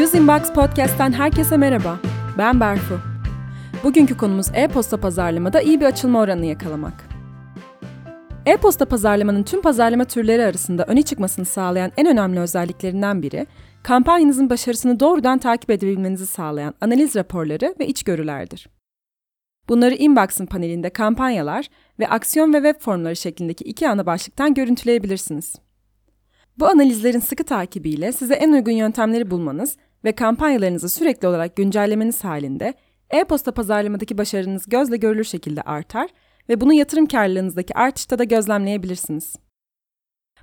Use Inbox Podcast'ten herkese merhaba. Ben Berfu. Bugünkü konumuz e-posta pazarlamada iyi bir açılma oranını yakalamak. E-posta pazarlamanın tüm pazarlama türleri arasında öne çıkmasını sağlayan en önemli özelliklerinden biri, kampanyanızın başarısını doğrudan takip edebilmenizi sağlayan analiz raporları ve içgörülerdir. Bunları Inbox'ın panelinde kampanyalar ve aksiyon ve web formları şeklindeki iki ana başlıktan görüntüleyebilirsiniz. Bu analizlerin sıkı takibiyle size en uygun yöntemleri bulmanız ve kampanyalarınızı sürekli olarak güncellemeniz halinde e-posta pazarlamadaki başarınız gözle görülür şekilde artar ve bunu yatırım karlılığınızdaki artışta da gözlemleyebilirsiniz.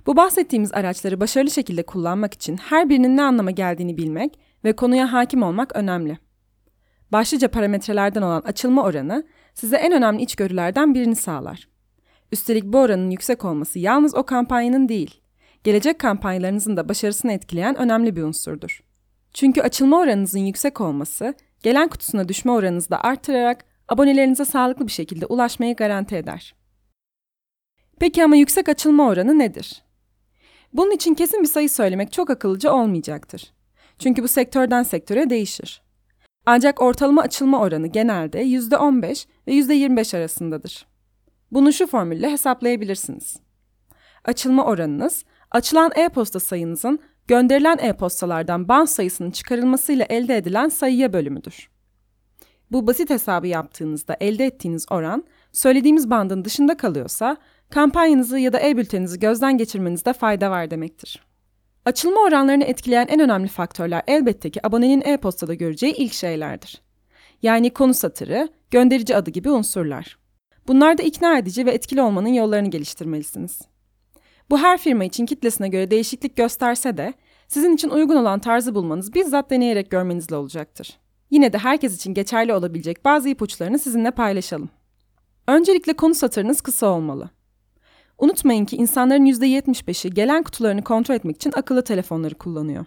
Bu bahsettiğimiz araçları başarılı şekilde kullanmak için her birinin ne anlama geldiğini bilmek ve konuya hakim olmak önemli. Başlıca parametrelerden olan açılma oranı size en önemli içgörülerden birini sağlar. Üstelik bu oranın yüksek olması yalnız o kampanyanın değil, gelecek kampanyalarınızın da başarısını etkileyen önemli bir unsurdur. Çünkü açılma oranınızın yüksek olması, gelen kutusuna düşme oranınızı da artırarak abonelerinize sağlıklı bir şekilde ulaşmayı garanti eder. Peki ama yüksek açılma oranı nedir? Bunun için kesin bir sayı söylemek çok akıllıca olmayacaktır. Çünkü bu sektörden sektöre değişir. Ancak ortalama açılma oranı genelde %15 ve %25 arasındadır. Bunu şu formülle hesaplayabilirsiniz. Açılma oranınız, açılan e-posta sayınızın gönderilen e-postalardan bounce sayısının çıkarılmasıyla elde edilen sayıya bölümüdür. Bu basit hesabı yaptığınızda elde ettiğiniz oran, söylediğimiz bandın dışında kalıyorsa, kampanyanızı ya da e-bülteninizi gözden geçirmenizde fayda var demektir. Açılma oranlarını etkileyen en önemli faktörler elbette ki abonenin e-postada göreceği ilk şeylerdir. Yani konu satırı, gönderici adı gibi unsurlar. Bunlar da ikna edici ve etkili olmanın yollarını geliştirmelisiniz. Bu her firma için kitlesine göre değişiklik gösterse de sizin için uygun olan tarzı bulmanız bizzat deneyerek görmenizle olacaktır. Yine de herkes için geçerli olabilecek bazı ipuçlarını sizinle paylaşalım. Öncelikle konu satırınız kısa olmalı. Unutmayın ki insanların %75'i gelen kutularını kontrol etmek için akıllı telefonları kullanıyor.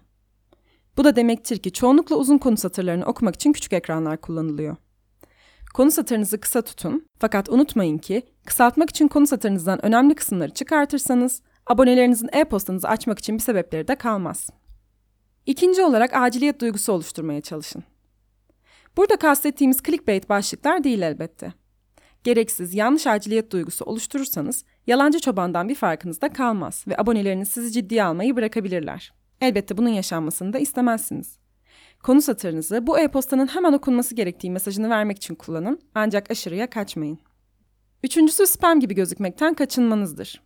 Bu da demektir ki çoğunlukla uzun konu satırlarını okumak için küçük ekranlar kullanılıyor. Konu satırınızı kısa tutun fakat unutmayın ki kısaltmak için konu satırınızdan önemli kısımları çıkartırsanız abonelerinizin e-postanızı açmak için bir sebepleri de kalmaz. İkinci olarak aciliyet duygusu oluşturmaya çalışın. Burada kastettiğimiz clickbait başlıklar değil elbette. Gereksiz, yanlış aciliyet duygusu oluşturursanız yalancı çobandan bir farkınız da kalmaz ve aboneleriniz sizi ciddiye almayı bırakabilirler. Elbette bunun yaşanmasını da istemezsiniz. Konu satırınızı bu e-postanın hemen okunması gerektiği mesajını vermek için kullanın ancak aşırıya kaçmayın. Üçüncüsü spam gibi gözükmekten kaçınmanızdır.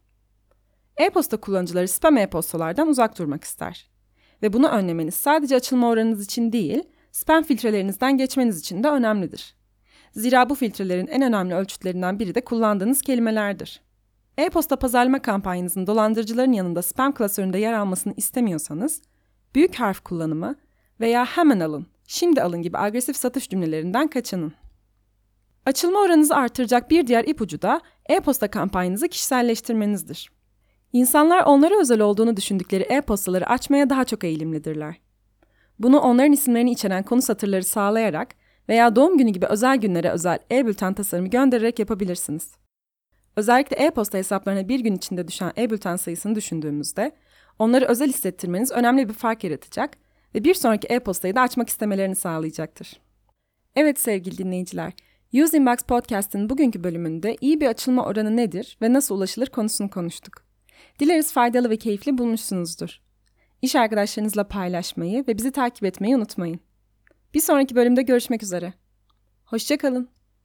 E-posta kullanıcıları spam e-postalardan uzak durmak ister. Ve bunu önlemeniz sadece açılma oranınız için değil, spam filtrelerinizden geçmeniz için de önemlidir. Zira bu filtrelerin en önemli ölçütlerinden biri de kullandığınız kelimelerdir. E-posta pazarlama kampanyanızın dolandırıcıların yanında spam klasöründe yer almasını istemiyorsanız, büyük harf kullanımı veya hemen alın, şimdi alın gibi agresif satış cümlelerinden kaçının. Açılma oranınızı artıracak bir diğer ipucu da e-posta kampanyanızı kişiselleştirmenizdir. İnsanlar onlara özel olduğunu düşündükleri e-postaları açmaya daha çok eğilimlidirler. Bunu onların isimlerini içeren konu satırları sağlayarak veya doğum günü gibi özel günlere özel e-bülten tasarımı göndererek yapabilirsiniz. Özellikle e-posta hesaplarına bir gün içinde düşen e-bülten sayısını düşündüğümüzde onları özel hissettirmeniz önemli bir fark yaratacak ve bir sonraki e-postayı da açmak istemelerini sağlayacaktır. Evet sevgili dinleyiciler, Use Inbox Podcast'ın bugünkü bölümünde iyi bir açılma oranı nedir ve nasıl ulaşılır konusunu konuştuk. Dileriz faydalı ve keyifli bulmuşsunuzdur. İş arkadaşlarınızla paylaşmayı ve bizi takip etmeyi unutmayın. Bir sonraki bölümde görüşmek üzere. Hoşçakalın.